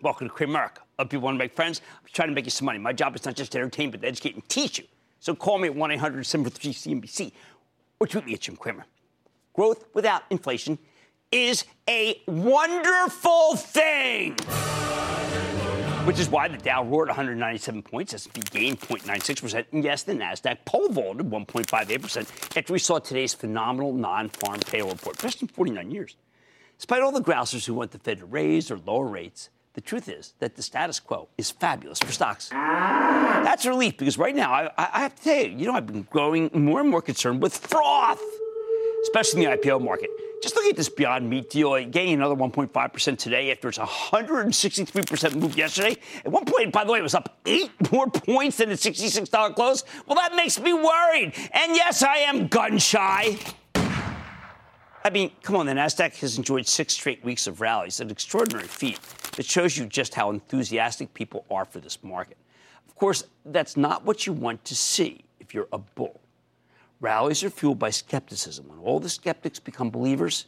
Welcome to Cramerica. Other people want to make friends. I'm trying to make you some money. My job is not just to entertain, but to educate and teach you. So call me at 1 800 743 CNBC or tweet me at Jim Cramer. Growth without inflation is a wonderful thing. Which is why the Dow roared 197 points, S&P gained 0.96%, and yes, the Nasdaq pole vaulted 1.58% after we saw today's phenomenal non-farm payroll report, best in 49 years. Despite all the grousers who want the Fed to raise or lower rates, the truth is that the status quo is fabulous for stocks. That's a relief because right now, I, I have to tell you, you know, I've been growing more and more concerned with froth, especially in the IPO market. Just look at this Beyond Meat deal, gaining another 1.5% today after its 163% move yesterday. At one point, by the way, it was up eight more points than the $66 close. Well, that makes me worried. And yes, I am gun shy. I mean, come on, the NASDAQ has enjoyed six straight weeks of rallies, an extraordinary feat that shows you just how enthusiastic people are for this market. Of course, that's not what you want to see if you're a bull. Rallies are fueled by skepticism. When all the skeptics become believers,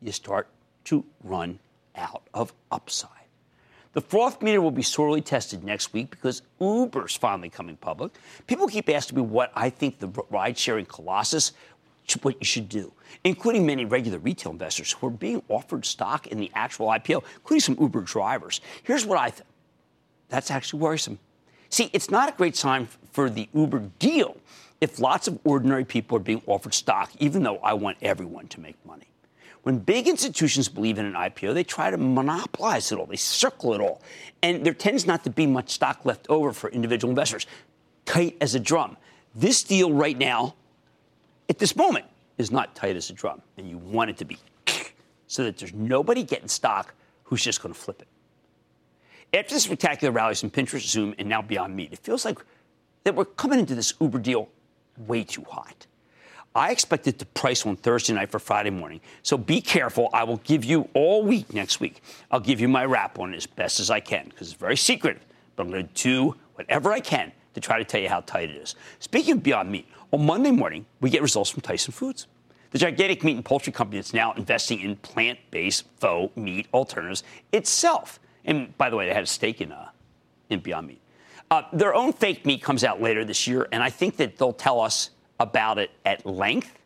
you start to run out of upside. The froth meter will be sorely tested next week because Uber's finally coming public. People keep asking me what I think the ride sharing colossus what you should do, including many regular retail investors who are being offered stock in the actual IPO, including some Uber drivers. Here's what I think that's actually worrisome. See, it's not a great sign for the Uber deal if lots of ordinary people are being offered stock, even though I want everyone to make money. When big institutions believe in an IPO, they try to monopolize it all, they circle it all. And there tends not to be much stock left over for individual investors. Tight as a drum. This deal right now at this moment is not tight as a drum, and you want it to be so that there's nobody getting stock who's just going to flip it. After the spectacular rallies in Pinterest, Zoom, and now Beyond Meat, it feels like that we're coming into this Uber deal way too hot. I expect it to price on Thursday night for Friday morning. So be careful. I will give you all week next week. I'll give you my wrap on it as best as I can because it's very secret. But I'm going to do whatever I can to try to tell you how tight it is. Speaking of Beyond Meat, on Monday morning, we get results from Tyson Foods, the gigantic meat and poultry company that's now investing in plant based faux meat alternatives itself. And by the way, they had a stake in, uh, in Beyond Meat. Uh, their own fake meat comes out later this year, and I think that they'll tell us about it at length.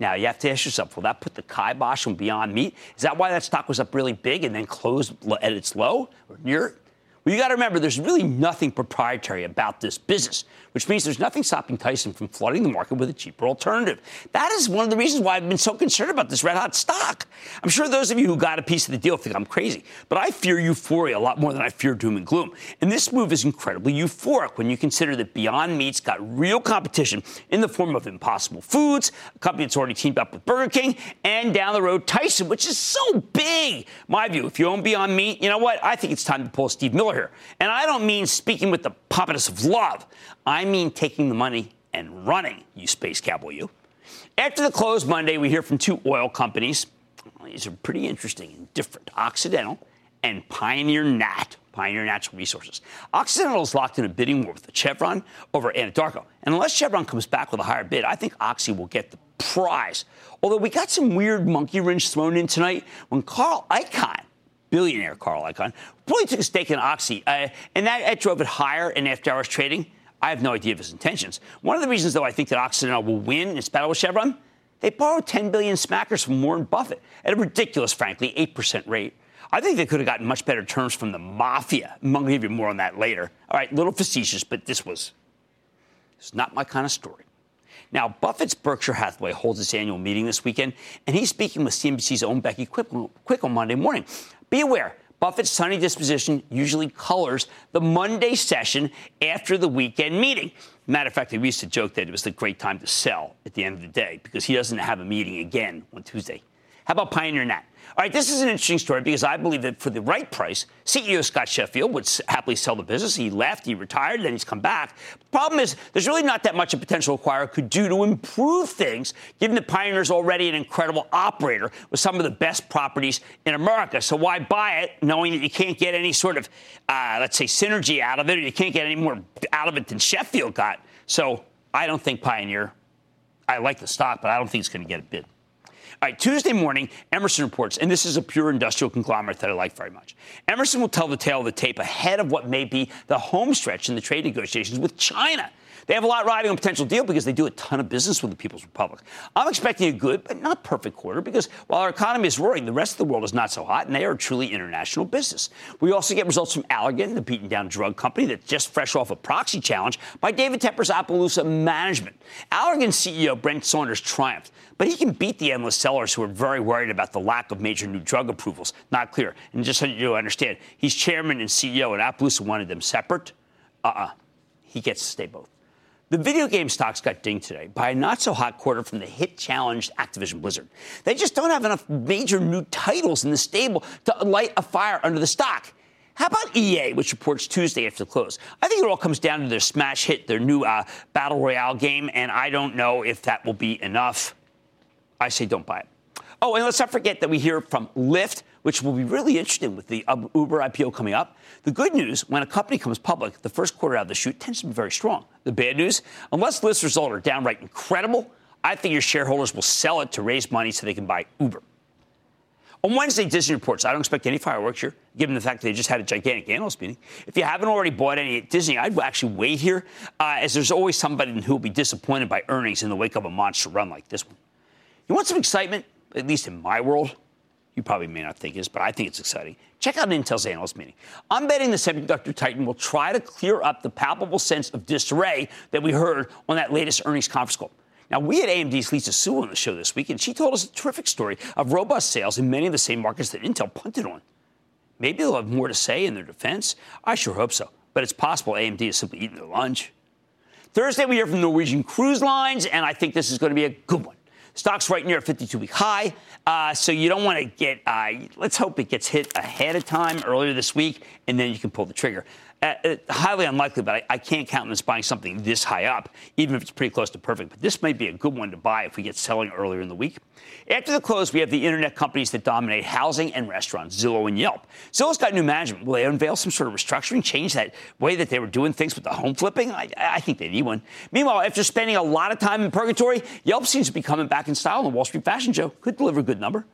Now, you have to ask yourself, will that put the kibosh on Beyond Meat? Is that why that stock was up really big and then closed at its low or near well, you got to remember, there's really nothing proprietary about this business, which means there's nothing stopping Tyson from flooding the market with a cheaper alternative. That is one of the reasons why I've been so concerned about this red hot stock. I'm sure those of you who got a piece of the deal think I'm crazy, but I fear euphoria a lot more than I fear doom and gloom. And this move is incredibly euphoric when you consider that Beyond Meat's got real competition in the form of Impossible Foods, a company that's already teamed up with Burger King, and down the road, Tyson, which is so big. My view, if you own Beyond Meat, you know what? I think it's time to pull Steve Miller here. And I don't mean speaking with the pompatus of love. I mean taking the money and running, you space cowboy, you. After the close Monday, we hear from two oil companies. These are pretty interesting and different Occidental and Pioneer Nat, Pioneer Natural Resources. Occidental is locked in a bidding war with Chevron over Anadarko. And unless Chevron comes back with a higher bid, I think Oxy will get the prize. Although we got some weird monkey wrench thrown in tonight when Carl Icahn billionaire Carl Icahn, really took a stake in Oxy, uh, and that, that drove it higher in after hours trading. I have no idea of his intentions. One of the reasons, though, I think that Occidental will win in its battle with Chevron, they borrowed 10 billion smackers from Warren Buffett at a ridiculous, frankly, 8% rate. I think they could have gotten much better terms from the mafia. I'm going to give you more on that later. All right, little facetious, but this was, is not my kind of story. Now, Buffett's Berkshire Hathaway holds its annual meeting this weekend, and he's speaking with CNBC's own Becky Quick on Monday morning. Be aware, Buffett's sunny disposition usually colors the Monday session after the weekend meeting. Matter of fact, we used to joke that it was the great time to sell at the end of the day because he doesn't have a meeting again on Tuesday. How about Pioneer Nat? All right, this is an interesting story because I believe that for the right price, CEO Scott Sheffield would happily sell the business. He left, he retired, then he's come back. The problem is, there's really not that much a potential acquirer could do to improve things, given that Pioneer's already an incredible operator with some of the best properties in America. So why buy it knowing that you can't get any sort of, uh, let's say, synergy out of it, or you can't get any more out of it than Sheffield got? So I don't think Pioneer. I like the stock, but I don't think it's going to get a bid. All right, Tuesday morning, Emerson reports, and this is a pure industrial conglomerate that I like very much. Emerson will tell the tale of the tape ahead of what may be the home stretch in the trade negotiations with China. They have a lot riding on potential deal because they do a ton of business with the People's Republic. I'm expecting a good, but not perfect quarter because while our economy is roaring, the rest of the world is not so hot, and they are a truly international business. We also get results from Allergan, the beaten down drug company that's just fresh off a proxy challenge by David Tepper's Appaloosa Management. Allergan CEO Brent Saunders triumphed, but he can beat the endless sellers who are very worried about the lack of major new drug approvals. Not clear. And just so you understand, he's chairman and CEO, and Appaloosa wanted them separate. Uh uh-uh. uh He gets to stay both. The video game stocks got dinged today by a not so hot quarter from the hit challenged Activision Blizzard. They just don't have enough major new titles in the stable to light a fire under the stock. How about EA, which reports Tuesday after the close? I think it all comes down to their smash hit, their new uh, Battle Royale game, and I don't know if that will be enough. I say don't buy it. Oh, and let's not forget that we hear from Lyft, which will be really interesting with the Uber IPO coming up. The good news, when a company comes public, the first quarter out of the chute tends to be very strong. The bad news, unless Lyft's results are downright incredible, I think your shareholders will sell it to raise money so they can buy Uber. On Wednesday, Disney reports. I don't expect any fireworks here, given the fact that they just had a gigantic analyst meeting. If you haven't already bought any at Disney, I'd actually wait here, uh, as there's always somebody who will be disappointed by earnings in the wake of a monster run like this one. You want some excitement, at least in my world? You probably may not think is, but I think it's exciting. Check out Intel's analyst meeting. I'm betting the semiconductor titan will try to clear up the palpable sense of disarray that we heard on that latest earnings conference call. Now, we had AMD's Lisa Su on the show this week, and she told us a terrific story of robust sales in many of the same markets that Intel punted on. Maybe they'll have more to say in their defense. I sure hope so. But it's possible AMD is simply eating their lunch. Thursday, we hear from Norwegian Cruise Lines, and I think this is going to be a good one. Stock's right near a 52 week high. Uh, so you don't want to get, uh, let's hope it gets hit ahead of time earlier this week, and then you can pull the trigger. Uh, uh, highly unlikely, but I, I, can't count on countenance buying something this high up, even if it's pretty close to perfect. But this may be a good one to buy if we get selling earlier in the week. After the close, we have the internet companies that dominate housing and restaurants, Zillow and Yelp. Zillow's got new management. Will they unveil some sort of restructuring, change that way that they were doing things with the home flipping? I, I think they need one. Meanwhile, after spending a lot of time in purgatory, Yelp seems to be coming back in style on the Wall Street Fashion Show. Could deliver a good number.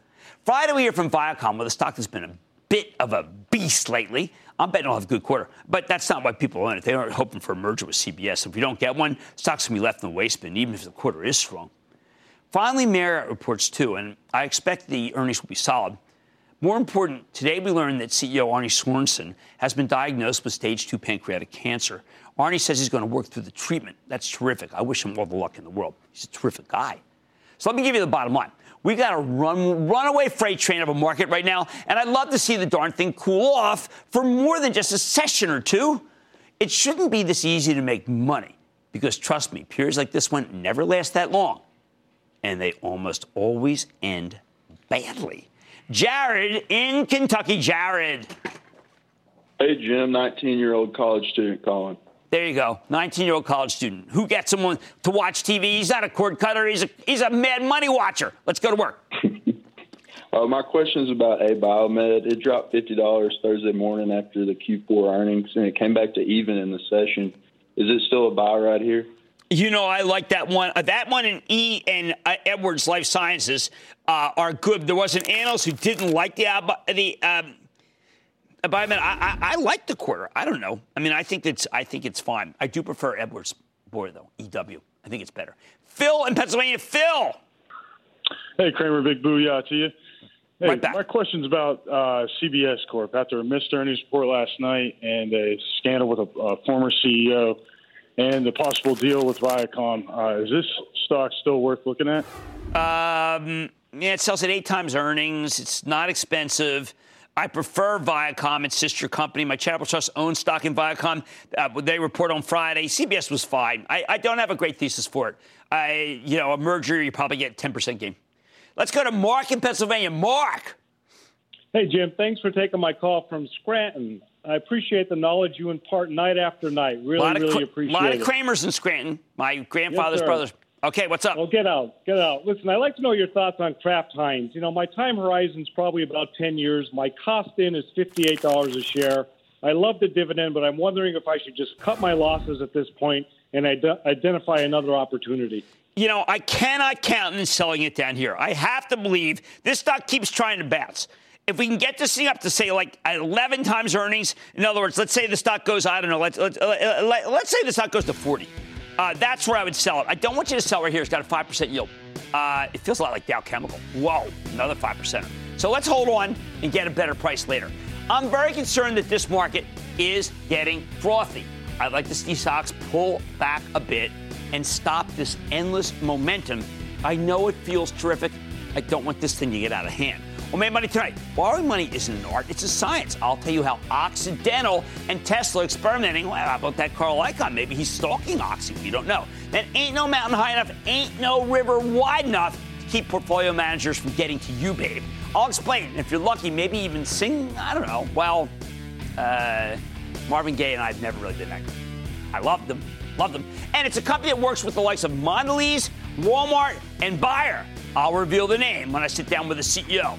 Friday, we hear from Viacom, where the stock has been a bit of a beast lately. I'm betting it'll have a good quarter. But that's not why people own it. They aren't hoping for a merger with CBS. If we don't get one, stock's to be left in the waste bin, even if the quarter is strong. Finally, Marriott reports too, and I expect the earnings will be solid. More important, today we learned that CEO Arne Sorenson has been diagnosed with stage two pancreatic cancer. Arnie says he's going to work through the treatment. That's terrific. I wish him all the luck in the world. He's a terrific guy. So let me give you the bottom line. We got a run, runaway freight train of a market right now, and I'd love to see the darn thing cool off for more than just a session or two. It shouldn't be this easy to make money because, trust me, periods like this one never last that long, and they almost always end badly. Jared in Kentucky. Jared. Hey, Jim, 19 year old college student calling. There you go. 19 year old college student who gets someone to watch TV. He's not a cord cutter, he's a, he's a mad money watcher. Let's go to work. uh, my question is about ABIOMED. It dropped $50 Thursday morning after the Q4 earnings, and it came back to even in the session. Is it still a buy right here? You know, I like that one. Uh, that one and E and uh, Edwards Life Sciences uh, are good. There was an analyst who didn't like the uh, the um, but I mean, I, I, I, like the quarter. I don't know. I mean, I think it's I think it's fine. I do prefer Edwards Boy though. EW. I think it's better. Phil in Pennsylvania. Phil. Hey Cramer, big booyah to you. Hey, right my question's about uh, CBS Corp. After a missed earnings report last night and a scandal with a, a former CEO, and the possible deal with Viacom. Uh, is this stock still worth looking at? Um, yeah, it sells at eight times earnings. It's not expensive. I prefer Viacom, its sister company. My charitable trust owns stock in Viacom. Uh, they report on Friday. CBS was fine. I, I, don't have a great thesis for it. I, you know, a merger, you probably get 10% gain. Let's go to Mark in Pennsylvania. Mark. Hey, Jim. Thanks for taking my call from Scranton. I appreciate the knowledge you impart night after night. Really, really appreciate it. A lot of Cramers in Scranton. My grandfather's yes, brothers. Okay, what's up? Well, get out, get out. Listen, I'd like to know your thoughts on Kraft Heinz. You know, my time horizon is probably about 10 years. My cost in is $58 a share. I love the dividend, but I'm wondering if I should just cut my losses at this point and ide- identify another opportunity. You know, I cannot count on selling it down here. I have to believe this stock keeps trying to bounce. If we can get this thing up to say like 11 times earnings, in other words, let's say the stock goes, I don't know, let's, let's, uh, let, let's say the stock goes to 40 uh, that's where I would sell it. I don't want you to sell right here. It's got a 5% yield. Uh, it feels a lot like Dow Chemical. Whoa, another 5%. So let's hold on and get a better price later. I'm very concerned that this market is getting frothy. I'd like to see stocks pull back a bit and stop this endless momentum. I know it feels terrific. I don't want this thing to get out of hand. Well, Mad Money tonight. Borrowing money isn't an art, it's a science. I'll tell you how Occidental and Tesla experimenting. Well, how about that Carl Icahn? Maybe he's stalking Oxy. We don't know. Then ain't no mountain high enough, ain't no river wide enough to keep portfolio managers from getting to you, babe. I'll explain. If you're lucky, maybe even sing, I don't know. Well, uh, Marvin Gaye and I have never really been that good. I love them, love them. And it's a company that works with the likes of Mondelez, Walmart, and Bayer. I'll reveal the name when I sit down with the CEO.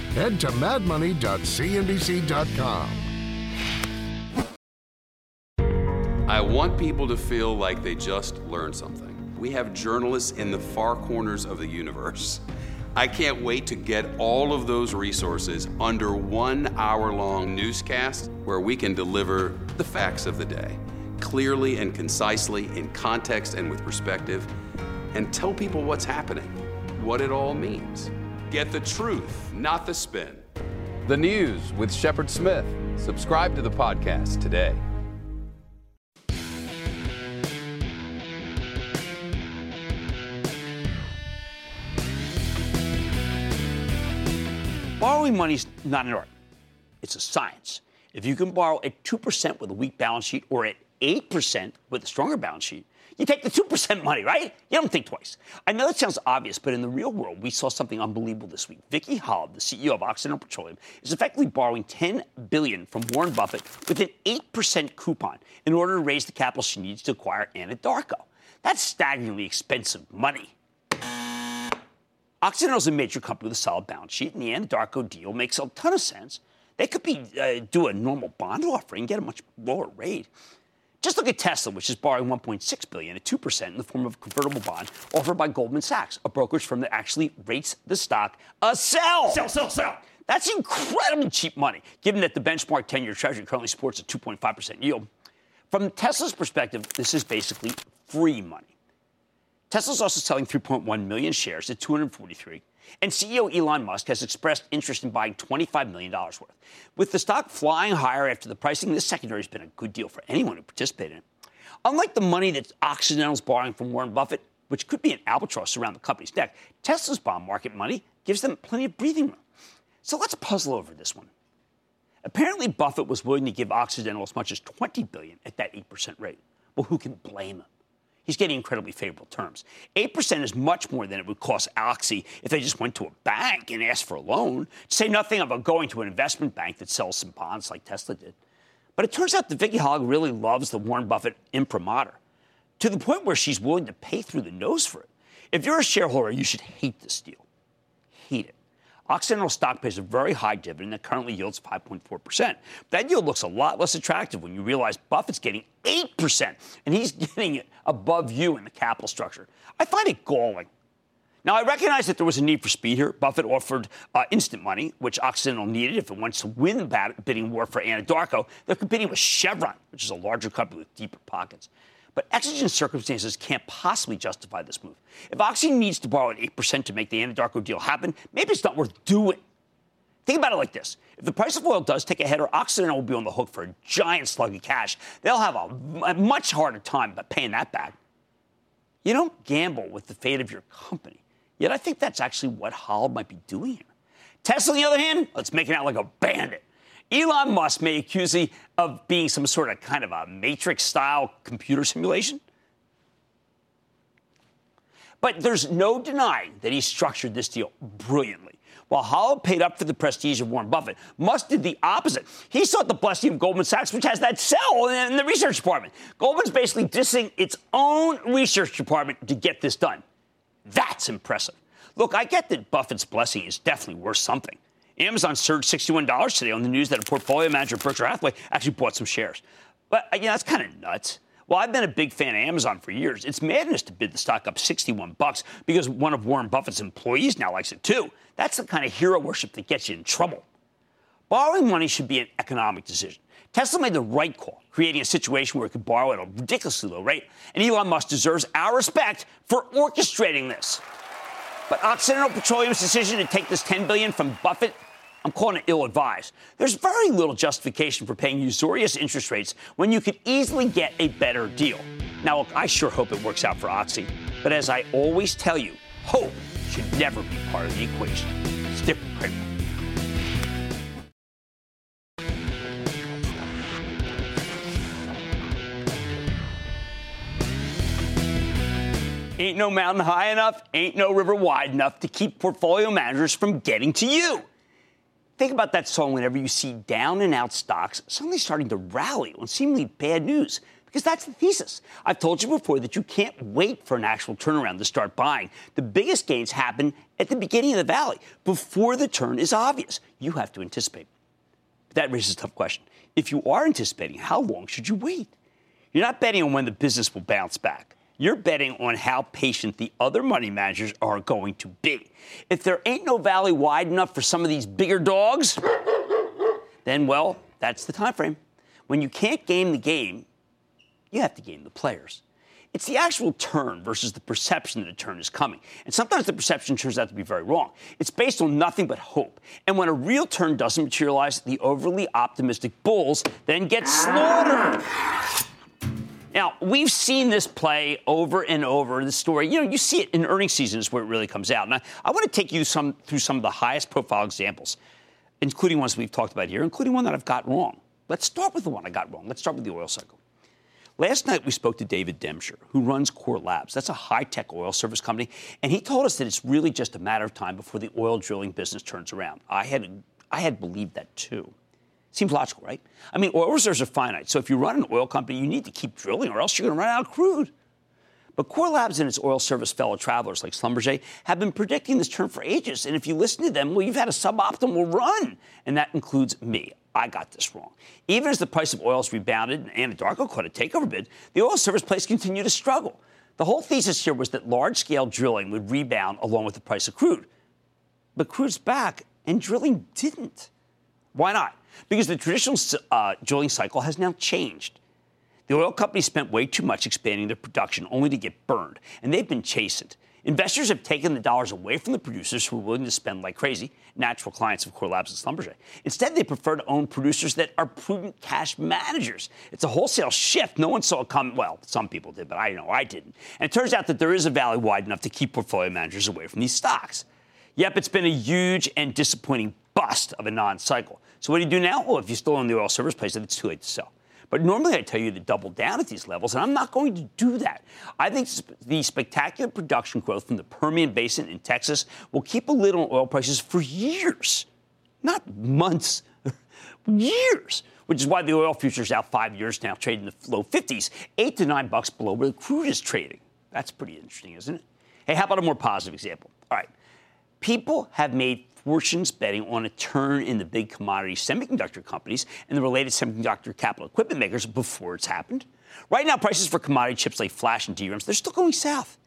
Head to madmoney.cnbc.com. I want people to feel like they just learned something. We have journalists in the far corners of the universe. I can't wait to get all of those resources under one hour long newscast where we can deliver the facts of the day clearly and concisely, in context and with perspective, and tell people what's happening, what it all means. Get the truth, not the spin. The News with Shepard Smith. Subscribe to the podcast today. Borrowing money's not an art, it's a science. If you can borrow at 2% with a weak balance sheet or at 8% with a stronger balance sheet, you take the 2% money, right? You don't think twice. I know that sounds obvious, but in the real world, we saw something unbelievable this week. Vicki Hollub, the CEO of Occidental Petroleum, is effectively borrowing 10 billion from Warren Buffett with an 8% coupon in order to raise the capital she needs to acquire Anadarko. That's staggeringly expensive money. Occidental is a major company with a solid balance sheet, and the Anadarko deal makes a ton of sense. They could be uh, do a normal bond offering, and get a much lower rate. Just look at Tesla, which is borrowing 1.6 billion at 2% in the form of a convertible bond offered by Goldman Sachs, a brokerage firm that actually rates the stock a sell. Sell, sell, sell. That's incredibly cheap money, given that the benchmark 10-year Treasury currently supports a 2.5% yield. From Tesla's perspective, this is basically free money. Tesla's also selling 3.1 million shares at 243 and CEO Elon Musk has expressed interest in buying $25 million worth. With the stock flying higher after the pricing, this secondary has been a good deal for anyone who participated in it. Unlike the money that Occidental's borrowing from Warren Buffett, which could be an albatross around the company's neck, Tesla's bond market money gives them plenty of breathing room. So let's puzzle over this one. Apparently, Buffett was willing to give Occidental as much as 20 billion at that 8% rate. Well, who can blame him? He's getting incredibly favorable terms. 8% is much more than it would cost Oxy if they just went to a bank and asked for a loan, to say nothing about going to an investment bank that sells some bonds like Tesla did. But it turns out that Vicki Hollub really loves the Warren Buffett imprimatur to the point where she's willing to pay through the nose for it. If you're a shareholder, you should hate this deal. Hate it. Occidental stock pays a very high dividend that currently yields 5.4%. That yield looks a lot less attractive when you realize Buffett's getting 8%, and he's getting it above you in the capital structure. I find it galling. Now, I recognize that there was a need for speed here. Buffett offered uh, instant money, which Occidental needed if it wants to win the bidding war for Anadarko. They're competing with Chevron, which is a larger company with deeper pockets. But exigent circumstances can't possibly justify this move. If Oxy needs to borrow at 8% to make the Anadarko deal happen, maybe it's not worth doing. Think about it like this. If the price of oil does take a header, Occidental will be on the hook for a giant slug of cash. They'll have a, much harder time paying that back. You don't gamble with the fate of your company. Yet I think that's actually what Hollub might be doing here. Tesla, on the other hand, let's make it out like a bandit. Elon Musk may accuse him of being some sort of kind of a matrix style computer simulation. But there's no denying that he structured this deal brilliantly. While Hollub paid up for the prestige of Warren Buffett, Musk did the opposite. He sought the blessing of Goldman Sachs, which has that sell in the research department. Goldman's basically dissing its own research department to get this done. That's impressive. Look, I get that Buffett's blessing is definitely worth something. Amazon surged $61 today on the news that a portfolio manager Berkshire Hathaway actually bought some shares. But, uh, you know, that's kind of nuts. Well, I've been a big fan of Amazon for years. It's madness to bid the stock up 61 bucks because one of Warren Buffett's employees now likes it too. That's the kind of hero worship that gets you in trouble. Borrowing money should be an economic decision. Tesla made the right call, creating a situation where it could borrow at a ridiculously low rate, and Elon Musk deserves our respect for orchestrating this. But Occidental Petroleum's decision to take this 10 billion from Buffett I'm calling it ill advised. There's very little justification for paying usurious interest rates when you could easily get a better deal. Now, look, I sure hope it works out for Oxy, but as I always tell you, hope should never be part of the equation. Stick Cramer. Ain't no mountain high enough, ain't no river wide enough to keep portfolio managers from getting to you. Think about that song whenever you see down and out stocks suddenly starting to rally on seemingly bad news. Because that's the thesis. I've told you before that you can't wait for an actual turnaround to start buying. The biggest gains happen at the beginning of the valley, before the turn is obvious. You have to anticipate. But that raises a tough question. If you are anticipating, how long should you wait? You're not betting on when the business will bounce back. You're betting on how patient the other money managers are going to be. If there ain't no valley wide enough for some of these bigger dogs, then well, that's the time frame. When you can't game the game, you have to game the players. It's the actual turn versus the perception that a turn is coming. And sometimes the perception turns out to be very wrong. It's based on nothing but hope. And when a real turn doesn't materialize, the overly optimistic bulls then get slaughtered. Now, we've seen this play over and over. The story, you know, you see it in earnings seasons where it really comes out. And I, I want to take you some, through some of the highest profile examples, including ones we've talked about here, including one that I've got wrong. Let's start with the one I got wrong. Let's start with the oil cycle. Last night, we spoke to David Demshur, who runs Core Labs. That's a high tech oil service company. And he told us that it's really just a matter of time before the oil drilling business turns around. I had, I had believed that too. Seems logical, right? I mean, oil reserves are finite. So if you run an oil company, you need to keep drilling or else you're going to run out of crude. But Core Labs and its oil service fellow travelers like Schlumberger have been predicting this turn for ages. And if you listen to them, well, you've had a suboptimal run. And that includes me. I got this wrong. Even as the price of oil has rebounded and Anadarko caught a takeover bid, the oil service plays continue to struggle. The whole thesis here was that large scale drilling would rebound along with the price of crude. But crude's back, and drilling didn't. Why not? Because the traditional uh, drilling cycle has now changed. The oil companies spent way too much expanding their production only to get burned, and they've been chastened. Investors have taken the dollars away from the producers who are willing to spend like crazy, natural clients of Core Labs and Schlumberger. Instead, they prefer to own producers that are prudent cash managers. It's a wholesale shift. No one saw it come. Well, some people did, but I know I didn't. And it turns out that there is a valley wide enough to keep portfolio managers away from these stocks. Yep, it's been a huge and disappointing bust of a non cycle. So what do you do now? Well, if you're still in the oil service place, it's too late to sell. But normally I tell you to double down at these levels, and I'm not going to do that. I think the spectacular production growth from the Permian Basin in Texas will keep a lid on oil prices for years, not months, years. Which is why the oil futures out five years now, trading in the low 50s, eight to nine bucks below where the crude is trading. That's pretty interesting, isn't it? Hey, how about a more positive example? All right. People have made fortunes betting on a turn in the big commodity semiconductor companies and the related semiconductor capital equipment makers before it's happened. Right now, prices for commodity chips like flash and DRAMs, they're still going south.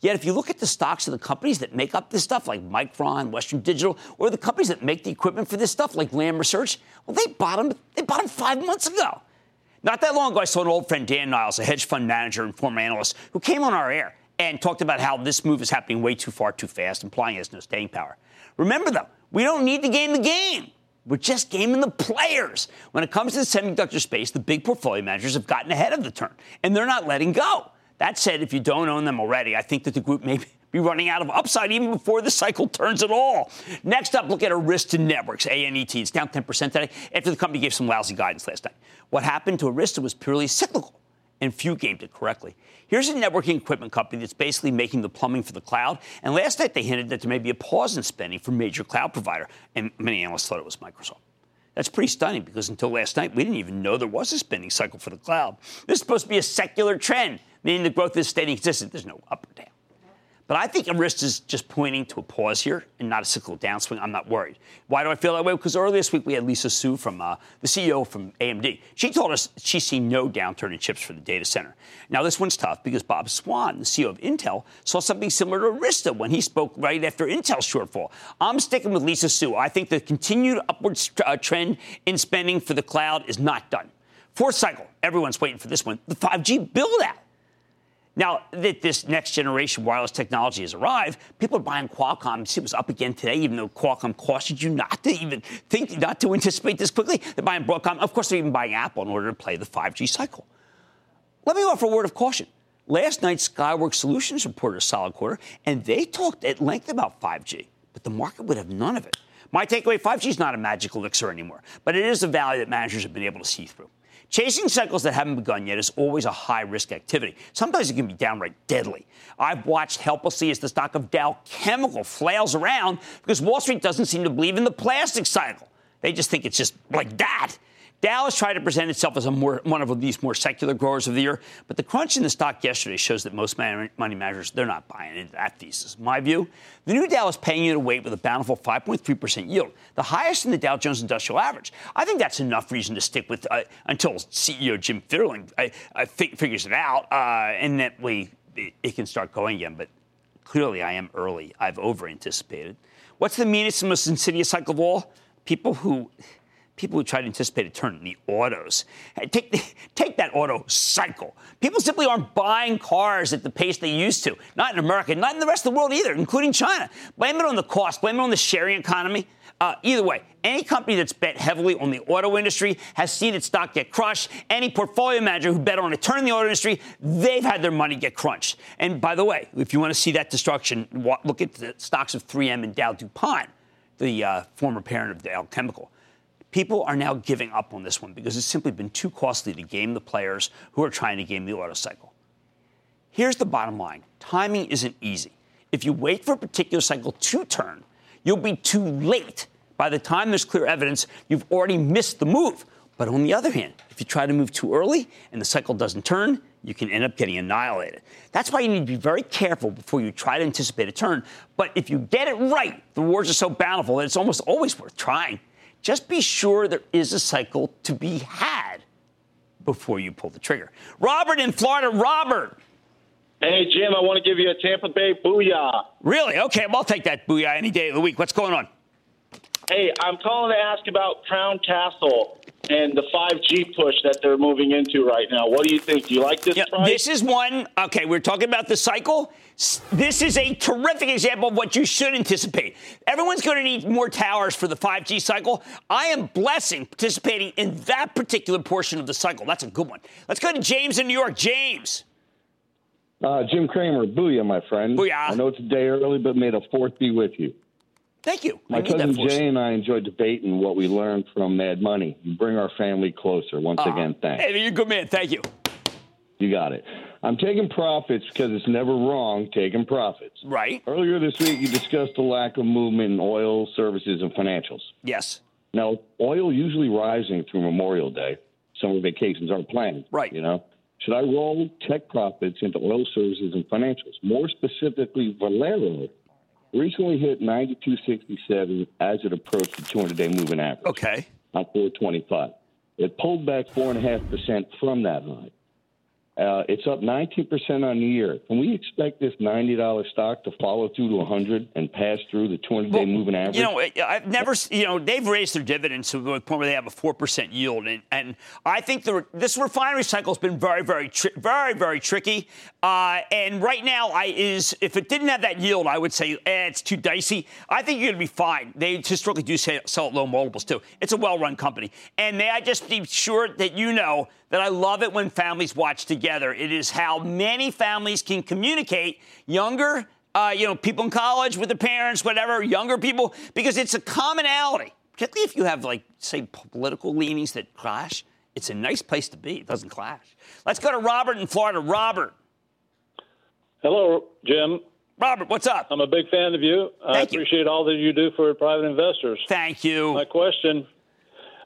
Yet, if you look at the stocks of the companies that make up this stuff, like Micron, Western Digital, or the companies that make the equipment for this stuff, like Lam Research, well, they bottomed, they bottomed five months ago. Not that long ago, I saw an old friend, Dan Niles, a hedge fund manager and former analyst, who came on our air and talked about how this move is happening way too far too fast, implying it has no staying power. Remember, though, we don't need to game the game. We're just gaming the players. When it comes to the semiconductor space, the big portfolio managers have gotten ahead of the turn, and they're not letting go. That said, if you don't own them already, I think that the group may be running out of upside even before the cycle turns at all. Next up, look at Arista Networks, ANET. It's down 10% today after the company gave some lousy guidance last night. What happened to Arista was purely cyclical, and few gamed it correctly. Here's a networking equipment company that's basically making the plumbing for the cloud. And last night they hinted that there may be a pause in spending for major cloud provider, and many analysts thought it was Microsoft. That's pretty stunning because until last night, we didn't even know there was a spending cycle for the cloud. This is supposed to be a secular trend, meaning the growth is staying consistent. There's no up or down. But I think Arista is just pointing to a pause here and not a cyclical downswing. I'm not worried. Why do I feel that way? Because earlier this week we had Lisa Su from uh, the CEO from AMD. She told us she's seen no downturn in chips for the data center. Now this one's tough because Bob Swan, the CEO of Intel, saw something similar to Arista when he spoke right after Intel's shortfall. I'm sticking with Lisa Su. I think the continued upward uh, trend in spending for the cloud is not done. Fourth cycle, everyone's waiting for this one, the 5G build out. Now that this next generation wireless technology has arrived, people are buying Qualcomm. It was up again today, even though Qualcomm cautioned you not to even think, not to anticipate this quickly. They're buying Broadcom. Of course, they're even buying Apple in order to play the 5G cycle. Let me offer a word of caution. Last night, Skyworks Solutions reported a solid quarter, and they talked at length about 5G, but the market would have none of it. My takeaway 5G is not a magic elixir anymore, but it is a value that managers have been able to see through. Chasing cycles that haven't begun yet is always a high risk activity. Sometimes it can be downright deadly. I've watched helplessly as the stock of Dow Chemical flails around because Wall Street doesn't seem to believe in the plastic cycle. They just think it's just like that. Dow has tried to present itself as more, one of these more secular growers of the year, but the crunch in the stock yesterday shows that most money managers they're not buying into that thesis. My view, the new Dow is paying you to wait with a bountiful 5.3% yield, the highest in the Dow Jones Industrial Average. I think that's enough reason to stick with uh, until CEO Jim Fitterling uh, uh, figures it out, uh, and that we it, it can start going again. But clearly, I am early. I've over anticipated. What's the meanest and most insidious cycle of all? People who people who try to anticipate a turn in the autos. Take, take that auto cycle. People simply aren't buying cars at the pace they used to. Not in America, not in the rest of the world either, including China. Blame it on the cost, blame it on the sharing economy. Uh, either way, any company that's bet heavily on the auto industry has seen its stock get crushed. Any portfolio manager who bet on a turn in the auto industry, they've had their money get crunched. And by the way, if you want to see that destruction, look at the stocks of 3M and Dow DuPont, the uh, former parent of Dow Chemical. People are now giving up on this one because it's simply been too costly to game the players who are trying to game the auto cycle. Here's the bottom line timing isn't easy. If you wait for a particular cycle to turn, you'll be too late. By the time there's clear evidence, you've already missed the move. But on the other hand, if you try to move too early and the cycle doesn't turn, you can end up getting annihilated. That's why you need to be very careful before you try to anticipate a turn. But if you get it right, the rewards are so bountiful that it's almost always worth trying. Just be sure there is a cycle to be had before you pull the trigger. Robert in Florida. Robert. Hey, Jim, I want to give you a Tampa Bay booyah. Really? Okay, well, I'll take that booyah any day of the week. What's going on? Hey, I'm calling to ask about Crown Castle and the 5G push that they're moving into right now. What do you think? Do you like this? Yeah, this is one. Okay, we're talking about the cycle. This is a terrific example of what you should anticipate. Everyone's going to need more towers for the 5G cycle. I am blessing participating in that particular portion of the cycle. That's a good one. Let's go to James in New York. James. Uh, Jim Cramer, booyah, my friend. Booyah. I know it's a day early, but may the fourth be with you. Thank you. My cousin Jay and I enjoyed debating what we learned from Mad Money. You bring our family closer. Once uh, again, thanks. Hey, you're a good man. Thank you. You got it. I'm taking profits because it's never wrong taking profits. Right. Earlier this week, you discussed the lack of movement in oil, services, and financials. Yes. Now, oil usually rising through Memorial Day. Summer vacations aren't planned. Right. You know, should I roll tech profits into oil services and financials? More specifically, Valero recently hit 92.67 as it approached the 200-day moving average. Okay. On 425. It pulled back 4.5% from that high. Uh, it's up 19% on the year. Can we expect this $90 stock to follow through to 100 and pass through the 20 day well, moving average? You know, I've never, you know, they've raised their dividends to the point where they have a 4% yield. And, and I think the, this refinery cycle has been very, very, tri- very, very tricky. Uh, and right now, I is if it didn't have that yield, I would say eh, it's too dicey. I think you're going to be fine. They historically do sell at low multiples, too. It's a well run company. And may I just be sure that you know that I love it when families watch together. It is how many families can communicate. Younger, uh, you know, people in college with their parents, whatever, younger people, because it's a commonality. Particularly if you have, like, say, political leanings that clash. It's a nice place to be. It doesn't clash. Let's go to Robert in Florida. Robert. Hello, Jim. Robert, what's up? I'm a big fan of you. Thank I appreciate you. all that you do for private investors. Thank you. My question,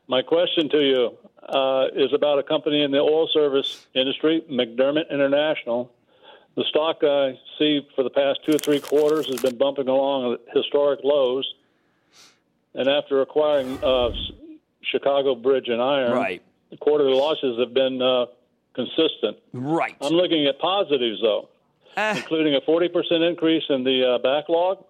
my question to you: uh, is about a company in the oil service industry, McDermott International. The stock I see for the past two or three quarters has been bumping along at historic lows. And after acquiring uh, Chicago Bridge and Iron, right. the quarterly losses have been uh, consistent. Right. I'm looking at positives, though, uh. including a 40% increase in the uh, backlog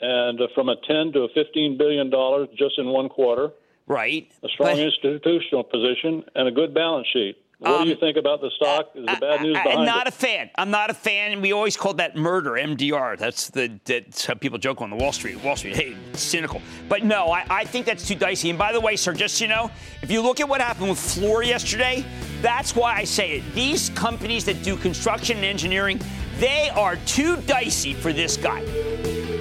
and uh, from a 10 to a 15 billion dollars just in one quarter. Right. A strong but, institutional position and a good balance sheet. What um, do you um, think about the stock? Is the bad news behind I'm not it? a fan. I'm not a fan, we always called that murder, MDR. That's the that's how people joke on the Wall Street. Wall Street, hey, cynical. But no, I, I think that's too dicey. And by the way, sir, just so you know, if you look at what happened with Fluor yesterday, that's why I say it. These companies that do construction and engineering, they are too dicey for this guy.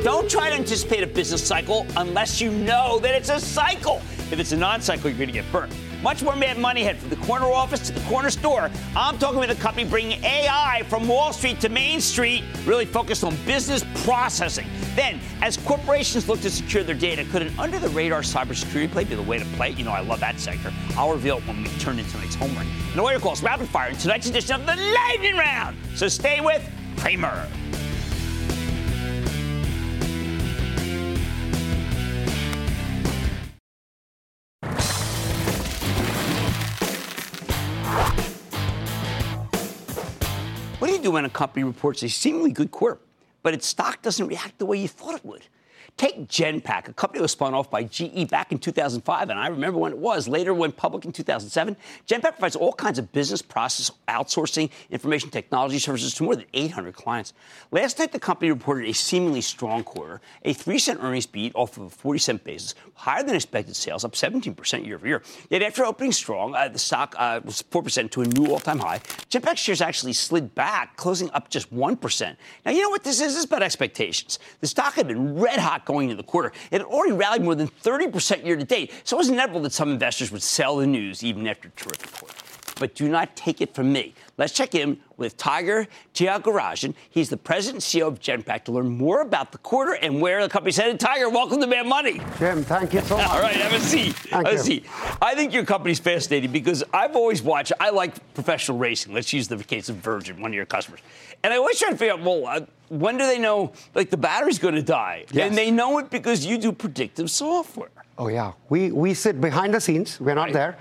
Don't try to anticipate a business cycle unless you know that it's a cycle. If it's a non cycle, you're going to get burnt. Much more Mad Money head from the corner office to the corner store. I'm talking with a company bringing AI from Wall Street to Main Street, really focused on business processing. Then, as corporations look to secure their data, could an under the radar cybersecurity play be the way to play? You know, I love that sector. I'll reveal it when we turn into tonight's homework. And all your calls rapid fire in tonight's edition of the Lightning Round. So stay with Cramer. Do when a company reports a seemingly good quarter, but its stock doesn't react the way you thought it would? Take Genpact, a company that was spun off by GE back in 2005, and I remember when it was. Later went public in 2007. Genpact provides all kinds of business process outsourcing, information technology services to more than 800 clients. Last night, the company reported a seemingly strong quarter, a 3 cent earnings beat off of a 40 cent basis, higher than expected sales, up 17% year over year. Yet after opening strong, uh, the stock uh, was 4% to a new all time high. Genpact shares actually slid back, closing up just 1%. Now, you know what this is? This is about expectations. The stock had been red hot going into the quarter. It had already rallied more than 30% year to date, so it was inevitable that some investors would sell the news even after a terrific quarter. But do not take it from me. Let's check in with Tiger Tyagarajan. He's the president and CEO of Genpact to learn more about the quarter and where the company's headed. Tiger, welcome to Mad Money. Jim, thank you so much. All right, have a seat. Thank have you. a seat. I think your company's fascinating because I've always watched, I like professional racing. Let's use the case of Virgin, one of your customers. And I always try to figure out, well, uh, when do they know, like, the battery's going to die? Yes. And they know it because you do predictive software. Oh, yeah. We, we sit behind the scenes. We're not Right. there.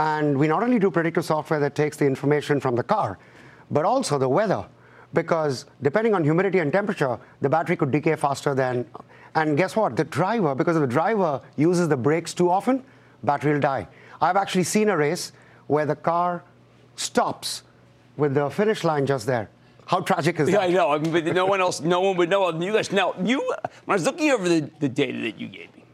And we not only do predictive software that takes the information from the car, but also the weather. Because depending on humidity and temperature, the battery could decay faster than. And guess what? The driver, because if the driver uses the brakes too often, battery will die. I've actually seen a race where the car stops with the finish line just there. How tragic is Yeah, that? I know. I mean, but no one else, no one would know other than you guys. Now, you, when I was looking over the, the data that you gave me,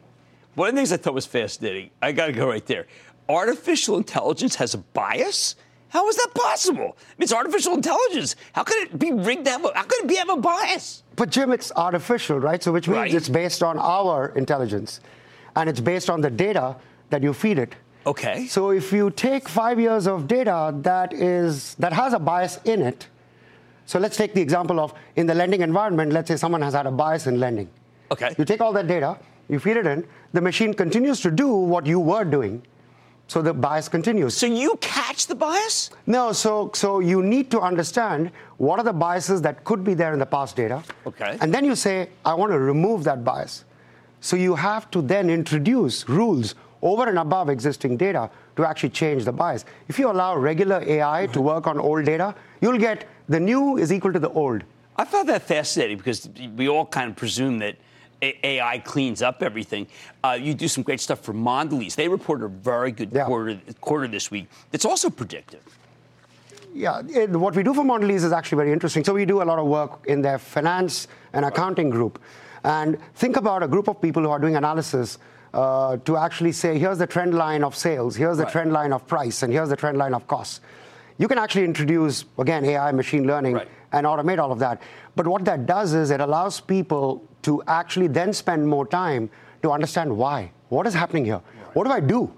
one of the things I thought was fascinating, I got to go right there. Artificial intelligence has a bias? How is that possible? It's artificial intelligence. How could it be rigged to have how could it be have a bias? But Jim, it's artificial, right? So which means Right. it's based on our intelligence, and it's based on the data that you feed it. Okay. So if you take five years of data that is that has a bias in it, so let's take the example of in the lending environment. Let's say someone has had a bias in lending. Okay. You take all that data, you feed it in, the machine continues to do what you were doing, So the bias continues. So you catch the bias? No, so so you need to understand what are the biases that could be there in the past data. Okay. And then you say, I want to remove that bias. So you have to then introduce rules over and above existing data to actually change the bias. If you allow regular AI to work on old data, you'll get the new is equal to the old. I found that fascinating because we all kind of presume that AI cleans up everything. Uh, you do some great stuff for Mondelez. They reported a very good yeah. quarter, quarter this week. It's also predictive. Yeah, it, what we do for Mondelez is actually very interesting. So we do a lot of work in their finance and accounting group. And think about a group of people who are doing analysis uh, to actually say, here's the trend line of sales, here's the right. trend line of price, and here's the trend line of costs. You can actually introduce, again, AI, machine learning, right. and automate all of that. But what that does is it allows people to actually then spend more time to understand why. What is happening here? What do I do?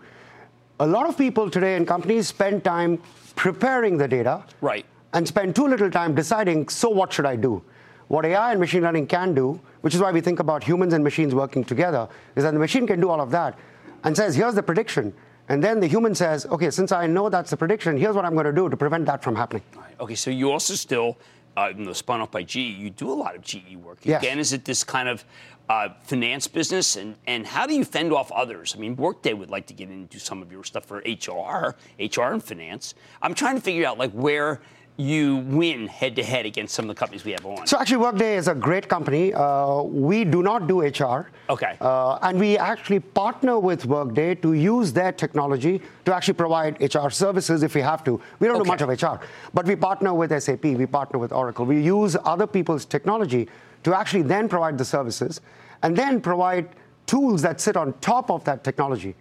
A lot of people today in companies spend time preparing the data. Right. And spend too little time deciding, so what should I do? What AI and machine learning can do, which is why we think about humans and machines working together, is that the machine can do all of that and says, here's the prediction. And then the human says, okay, since I know that's the prediction, here's what I'm going to do to prevent that from happening. Okay, so you also still, uh, spun off by GE, you do a lot of GE work. Yes. Again, is it this kind of uh, finance business? And, and how do you fend off others? I mean, Workday would like to get into some of your stuff for HR, HR and finance. I'm trying to figure out like where you win head to head against some of the companies we have on? So actually, Workday is a great company. Uh, we do not do HR. Okay. Uh, and we actually partner with Workday to use their technology to actually provide HR services if we have to. We don't okay. do much of HR, but we partner with SAP, we partner with Oracle. We use other people's technology to actually then provide the services and then provide tools that sit on top of that technology.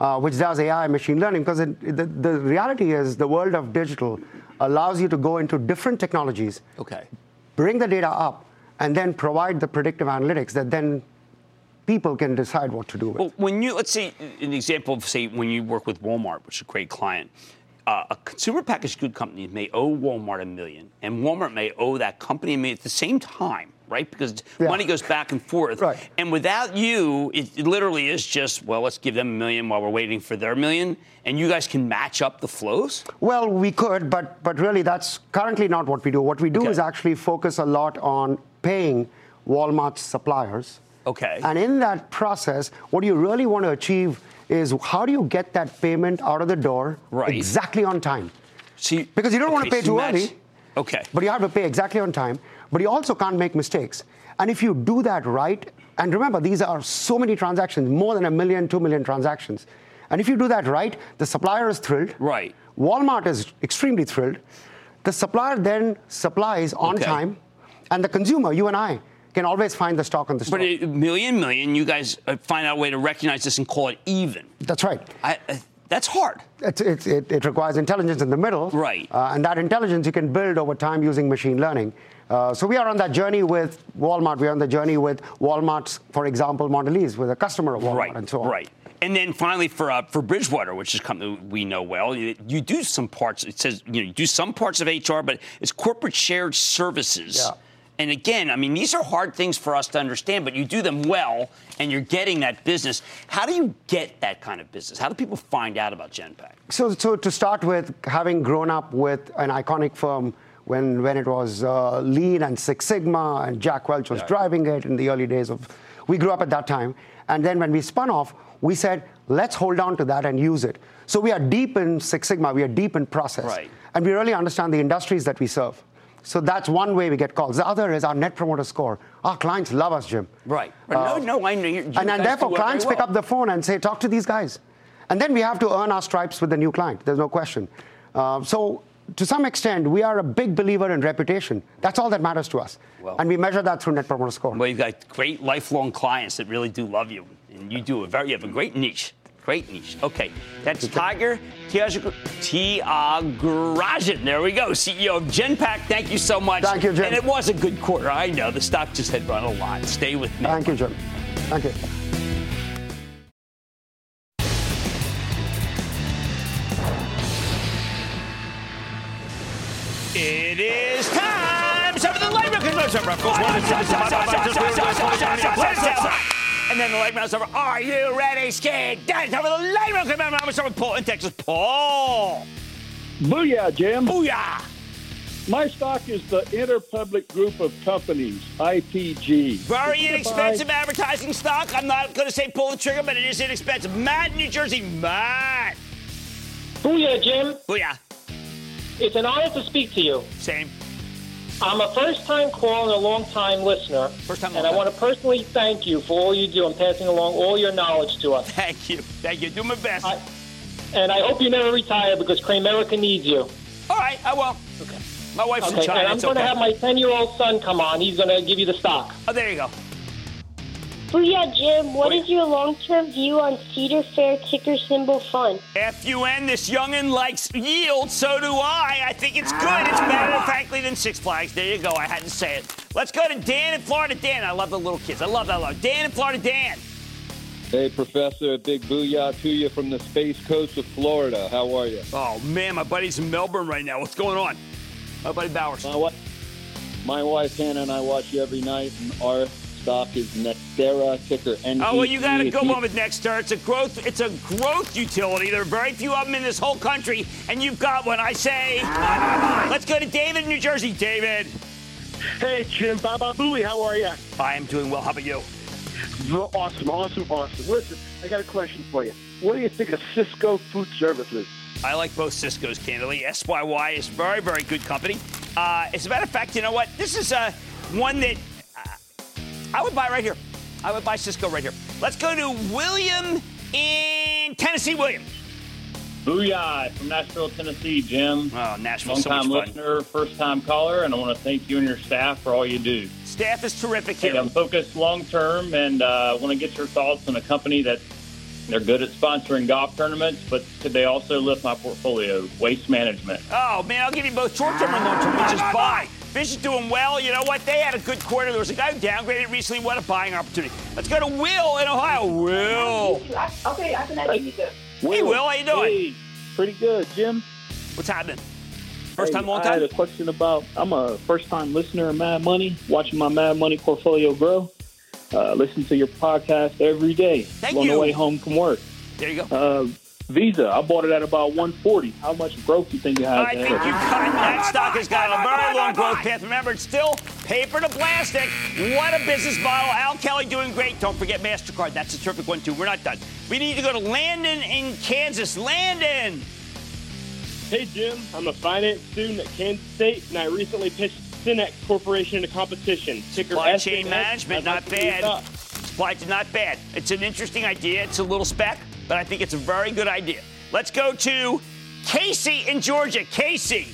Uh, which does AI and machine learning, because it, the, the reality is the world of digital allows you to go into different technologies, okay. bring the data up, and then provide the predictive analytics that then people can decide what to do with. Well, when you, let's say, an example of, say, when you work with Walmart, which is a great client, uh, a consumer packaged good company may owe Walmart a million, and Walmart may owe that company a million at the same time right? Because yeah. money goes back and forth. Right. And without you, it, it, literally is just, well, let's give them a million while we're waiting for their million, and you guys can match up the flows? Well, we could, but, but really that's currently not what we do. What we do okay. is actually focus a lot on paying Walmart's suppliers. Okay. And in that process, what you really want to achieve is how do you get that payment out of the door right. exactly on time? See, because you don't okay, want to pay so too early. Okay. But you have to pay exactly on time but you also can't make mistakes. And if you do that right, and remember, these are so many transactions, more than a million, two million transactions. And if you do that right, the supplier is thrilled. Right. Walmart is extremely thrilled. The supplier then supplies on okay. time, and the consumer, you and I, can always find the stock on the store. But a million, million, you guys uh, find out a way to recognize this and call it even. That's right. I, uh, that's hard. It, it, it, it, requires intelligence in the middle. Right. Uh, and that intelligence you can build over time using machine learning. Uh, so we are on that journey with Walmart. We are on the journey with Walmart's, for example, Mondelez, with a customer of Walmart right, and so on. Right. And then finally, for uh, for Bridgewater, which is a company we know well, you, you, do some parts. It says you know you do some parts of HR, but it's corporate shared services. Yeah. And again, I mean, these are hard things for us to understand, but you do them well, and you're getting that business. How do you get that kind of business? How do people find out about Genpact? So, so to start with, having grown up with an iconic firm when, when it was uh, Lean and Six Sigma, and Jack Welch was yeah. driving it in the early days of. We grew up at that time. And then when we spun off, we said, let's hold on to that and use it. So we are deep in Six Sigma, we are deep in process. Right. And we really understand the industries that we serve. So that's one way we get calls. The other is our net promoter score. Our clients love us, Jim. Right. Uh, no, no, I know. You and, and therefore, clients well. pick up the phone and say, talk to these guys. And then we have to earn our stripes with the new client. There's no question. Uh, so to some extent, we are a big believer in reputation. That's all that matters to us. Well, and we measure that through Net Promoter Score. Well, you've got great lifelong clients that really do love you. And you do a very, you have a great niche. Great niche. Okay, that's Tiger Tyagarajan. There we go, CEO of Genpact. Thank you so much. Thank you, Jim. And it was a good quarter. I know the stock just had run a lot. Stay with me. Thank you, Jim. Thank you. It is time. Some of the labor convention. And then the lightning round's over. Are you ready, Skid? Time for the lightning round. Remember, I'm going to start with Paul in Texas. Paul. Booyah, Jim. Booyah. My stock is the Interpublic Group of Companies, IPG. Very inexpensive advertising stock. I'm not going to say pull the trigger, but it is inexpensive. Matt, New Jersey. Matt. Booyah, Jim. Booyah. It's an honor to speak to you. Same. I'm a first-time caller and a long-time listener. First time. And I want to personally thank you for all you do and passing along all your knowledge to us. Thank you. Thank you. Do my best. I, and I hope you never retire because Cramerica needs you. All right, I will. Okay. My wife's okay, in China. and I'm going to okay. have my 10-year-old son come on. He's going to give you the stock. Oh, there you go. Booyah, Jim. What is your long-term view on Cedar Fair ticker symbol fun? FUN, this youngin' likes yield, so do I. I think it's good. It's better, frankly, than Six Flags. There you go. I had to say it. Let's go to Dan in Florida. Dan, I love the little kids. I love that. Love. Dan in Florida. Dan. Hey, Professor, a big booyah to you from the space coast of Florida. How are you? Oh, man, my buddy's in Melbourne right now. What's going on? My buddy Bowers. My, wa- my wife Hannah and I watch you every night, and our stock is Nextera, ticker NET. Oh well, you got a If good you- one with Nexter. It's a growth. It's a growth utility. There are very few of them in this whole country, and you've got one. I say, let's go to David in New Jersey. David. Hey, Jim. Baba Booey, how are you? I am doing well. How about you? Awesome, awesome, awesome. Listen, I got a question for you. What do you think of Sysco Food Services? I like both Cisco's, candidly. SYY is very, very good company. Uh, as a matter of fact, you know what? This is uh, one that I would buy right here. I would buy Sysco right here. Let's go to William in Tennessee. William. Booyah from Nashville, Tennessee, Jim. Oh, Nashville, Long so time fun. listener, first time caller, and I want to thank you and your staff for all you do. Staff is terrific Hey, here. I'm focused long term and uh, want to get your thoughts on a company that they're good at sponsoring golf tournaments, but could they also lift my portfolio? Waste management. Oh, man, I'll give you both short term and long term. Just buy. Fish is doing well. You know what? They had a good quarter. There was a guy who downgraded recently. What a buying opportunity. Let's go to Will in Ohio. Will. Okay, I can actually do this. Hey, Will, how you doing? Hey, pretty good, Jim. What's happening? First time, Hey, long I had a question about. I'm a first-time listener of Mad Money, watching my Mad Money portfolio grow. Uh, listen to your podcast every day Thank on you. the way home from work. There you go. Uh, Visa, I bought it at about 140. How much growth do you think it has? I think ahead? you cut. That stock has got a very long growth path. Remember, it's still paper to plastic. What a business model. Al Kelly doing great. Don't forget MasterCard. That's a terrific one, too. We're not done. We need to go to Landon in Kansas. Landon. Hey, Jim. I'm a finance student at Kansas State, and I recently pitched SYNNEX Corporation into competition. Ticker Supply SNS. chain management, I'd not like to read bad. Supply chain, not bad. It's an interesting idea. It's a little spec, but I think it's a very good idea. Let's go to Casey in Georgia. Casey.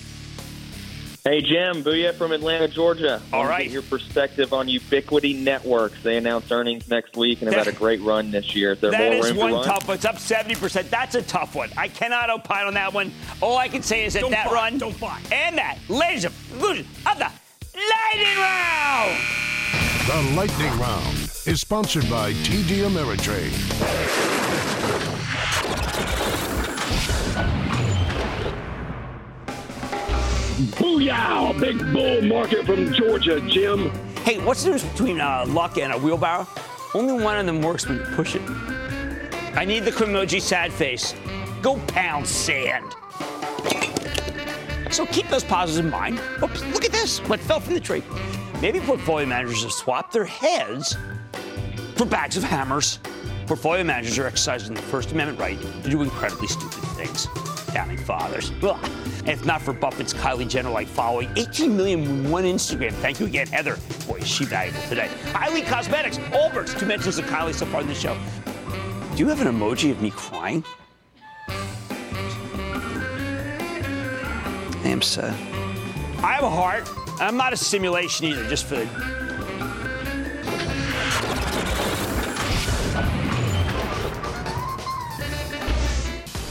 Hey, Jim. Booyah from Atlanta, Georgia. All Wanna right. Get your perspective on Ubiquiti Networks. They announced earnings next week and have had a great run this year. Is there That more is room one to run? tough one. It's up 70%. That's a tough one. I cannot opine on that one. All I can say is that Don't that buy, run don't buy. and that, ladies and gentlemen, of the Lightning Round. The Lightning Round is sponsored by TD Ameritrade. Booyah! Big bull market from Georgia, Jim. Hey, what's the difference between a luck and a wheelbarrow? Only one of them works when you push it. I need the Crimoji sad face. Go pound sand. So keep those positives in mind. Oops, look at this. What fell from the tree? Maybe portfolio managers have swapped their heads for bags of hammers. Portfolio managers are exercising the First Amendment right to do incredibly stupid things. Founding fathers. Ugh. If not for Buffett's Kylie Jenner like following, 18 million with one Instagram. Thank you again, Heather. Boy, is she valuable today. Kylie Cosmetics, Allbirds, two mentions of Kylie so far in the show. Do you have an emoji of me crying? I am sad. I have a heart. I'm not a simulation either, just for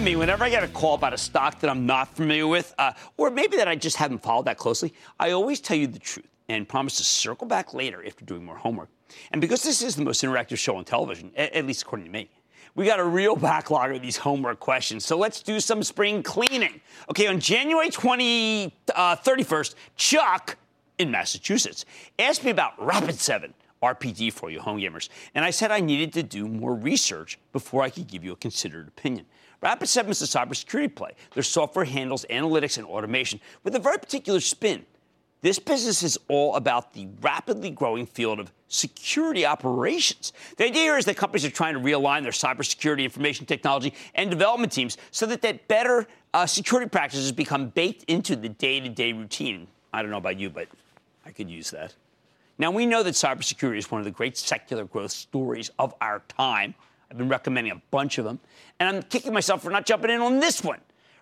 know me, whenever I get a call about a stock that I'm not familiar with, uh, or maybe that I just haven't followed that closely, I always tell you the truth and promise to circle back later after doing more homework. And because this is the most interactive show on television, at, least according to me, we got a real backlog of these homework questions. So let's do some spring cleaning. Okay, on January 20, uh, 31st, Chuck in Massachusetts asked me about Rapid7. RPD for you home gamers. And I said I needed to do more research before I could give you a considered opinion. Rapid7 is a cybersecurity play. Their software handles analytics and automation with a very particular spin. This business is all about the rapidly growing field of security operations. The idea is that companies are trying to realign their cybersecurity, information technology, and development teams so that, that better uh, security practices become baked into the day to day routine. I don't know about you, but I could use that. Now, we know that cybersecurity is one of the great secular growth stories of our time. I've been recommending a bunch of them, and I'm kicking myself for not jumping in on this one.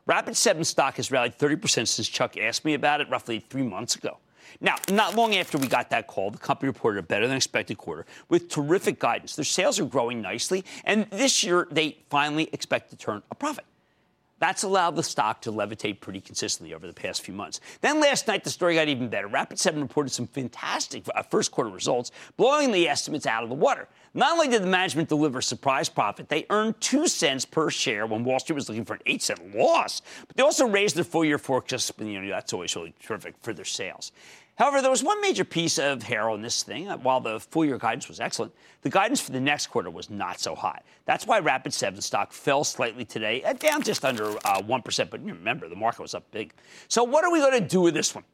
Rapid7 stock has rallied 30% since Chuck asked me about it roughly three months ago. Now, not long after we got that call, the company reported a better than expected quarter with terrific guidance. Their sales are growing nicely, and this year they finally expect to turn a profit. That's allowed the stock to levitate pretty consistently over the past few months. Then last night, the story got even better. Rapid7 reported some fantastic uh, first quarter results, blowing the estimates out of the water. Not only did the management deliver surprise profit, they earned 2 cents per share when Wall Street was looking for an 8 cent loss. But they also raised their full year forecast. You know, that's always really terrific for their sales. However, there was one major piece of hair on this thing. While the full year guidance was excellent, the guidance for the next quarter was not so high. That's why Rapid7 stock fell slightly today, uh, down just under uh, 1%. But remember, the market was up big. So, what are we going to do with this one?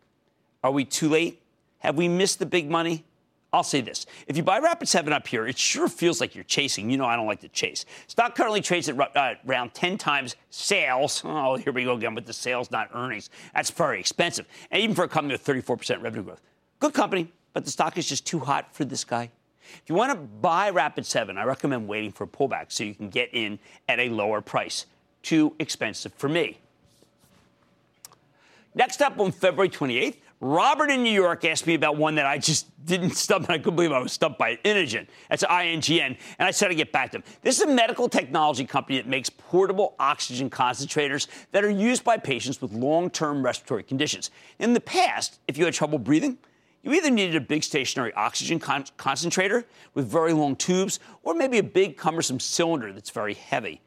Are we too late? Have we missed the big money? I'll say this. If you buy Rapid7 up here, it sure feels like you're chasing. You know, I don't like to chase. Stock currently trades at uh, around 10 times sales. Oh, here we go again with the sales, not earnings. That's very expensive. And even for a company with 34% revenue growth. Good company, but the stock is just too hot for this guy. If you want to buy Rapid7, I recommend waiting for a pullback so you can get in at a lower price. Too expensive for me. Next up on February 28th, Robert in New York asked me about one that I just didn't stump, and I couldn't believe I was stumped by Inogen. That's INGN. And I said I'd get back to them. This is a medical technology company that makes portable oxygen concentrators that are used by patients with long term respiratory conditions. In the past, if you had trouble breathing, you either needed a big stationary oxygen con- concentrator with very long tubes, or maybe a big cumbersome cylinder that's very heavy.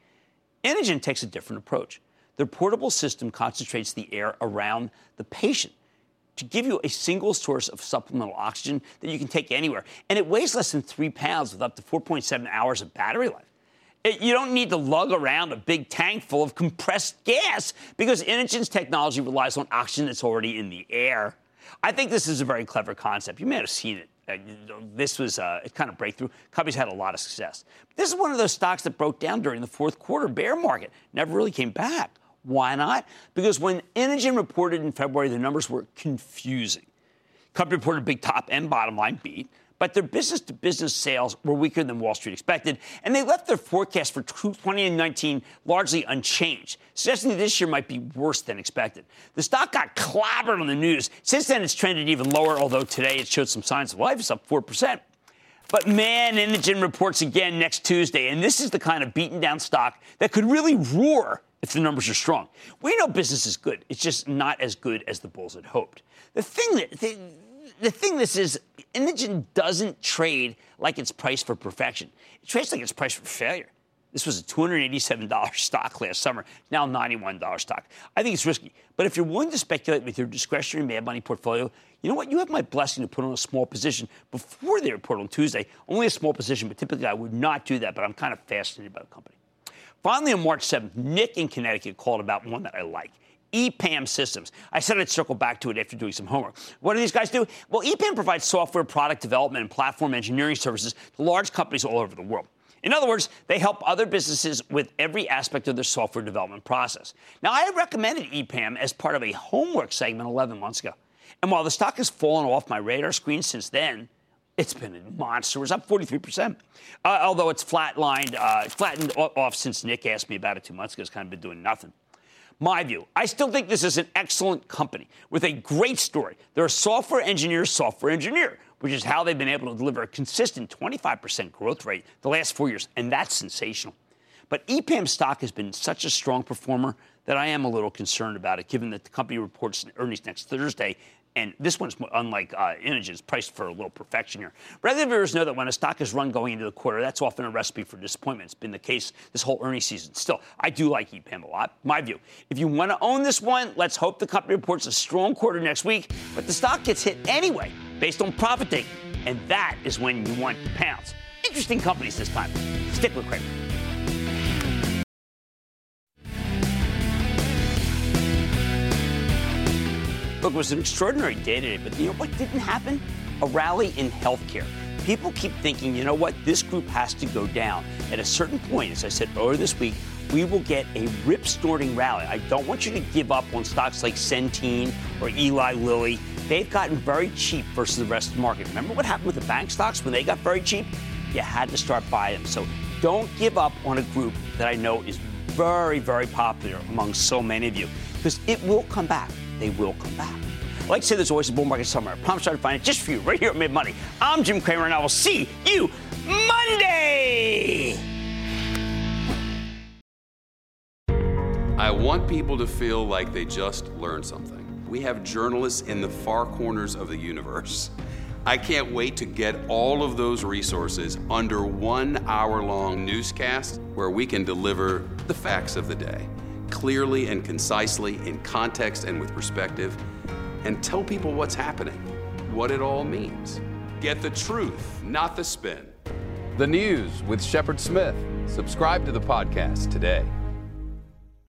Inogen takes a different approach. Their portable system concentrates the air around the patient to give you a single source of supplemental oxygen that you can take anywhere. And it weighs less than three pounds with up to 4.7 hours of battery life. It, you don't need to lug around a big tank full of compressed gas because Inogen's technology relies on oxygen that's already in the air. I think this is a very clever concept. You may have seen it. Uh, this was uh, a kind of breakthrough. Companies had a lot of success. This is one of those stocks that broke down during the fourth quarter bear market, never really came back. Why not? Because when Inogen reported in February, the numbers were confusing. Company reported big top and bottom line beat, but their business to business sales were weaker than Wall Street expected, and they left their forecast for 2019 largely unchanged, suggesting this year might be worse than expected. The stock got clobbered on the news. Since then, it's trended even lower, although today it showed some signs of life. It's up 4%. But man, Inogen reports again next Tuesday, and this is the kind of beaten down stock that could really roar if the numbers are strong. We know business is good. It's just not as good as the bulls had hoped. The thing that the, the thing this is, Inogen doesn't trade like it's priced for perfection. It trades like it's priced for failure. This was a $287 stock last summer, now $91 stock. I think it's risky. But if you're willing to speculate with your discretionary mad money portfolio, you know what? You have my blessing to put on a small position before they report on Tuesday. Only a small position, but typically I would not do that, but I'm kind of fascinated by the company. Finally, on March 7th, Nick in Connecticut called about one that I like. EPAM Systems. I said I'd circle back to it after doing some homework. What do these guys do? Well, EPAM provides software, product development, and platform engineering services to large companies all over the world. In other words, they help other businesses with every aspect of their software development process. Now, I recommended EPAM as part of a homework segment 11 months ago. And while the stock has fallen off my radar screen since then, it's been a monster. It's up 43%. Uh, although it's flatlined, uh, flattened off since Nick asked me about it two months ago. It's kind of been doing nothing. My view, I still think this is an excellent company with a great story. They're a software engineer, software engineer, which is how they've been able to deliver a consistent 25% growth rate the last four years, and that's sensational. But EPAM stock has been such a strong performer that I am a little concerned about it, given that the company reports earnings next Thursday and this one's unlike uh, priced for a little perfection here. Regular viewers know that when a stock is run going into the quarter, that's often a recipe for disappointment. It's been the case this whole earnings season. Still, I do like EPAM a lot. My view. If you want to own this one, let's hope the company reports a strong quarter next week. But the stock gets hit anyway, based on profit taking, and that is when you want to pounce. Interesting companies this time. Stick with Cramer. Look, it was an extraordinary day today, but you know what didn't happen? A rally in healthcare. People keep thinking, you know what, this group has to go down. At a certain point, as I said earlier this week, we will get a rip snorting rally. I don't want you to give up on stocks like Centene or Eli Lilly. They've gotten very cheap versus the rest of the market. Remember what happened with the bank stocks when they got very cheap? You had to start buying them. So don't give up on a group that I know is very, very popular among so many of you because it will come back they will come back. Like I say there's always a bull market somewhere. I promise I'll find it just for you right here at Mad Money. I'm Jim Cramer, and I will see you Monday. I want people to feel like they just learned something. We have journalists in the far corners of the universe. I can't wait to get all of those resources under one hour long newscast where we can deliver the facts of the day clearly and concisely, in context and with perspective, and tell people what's happening, what it all means. Get the truth, not the spin. The News with Shepard Smith. Subscribe to the podcast today.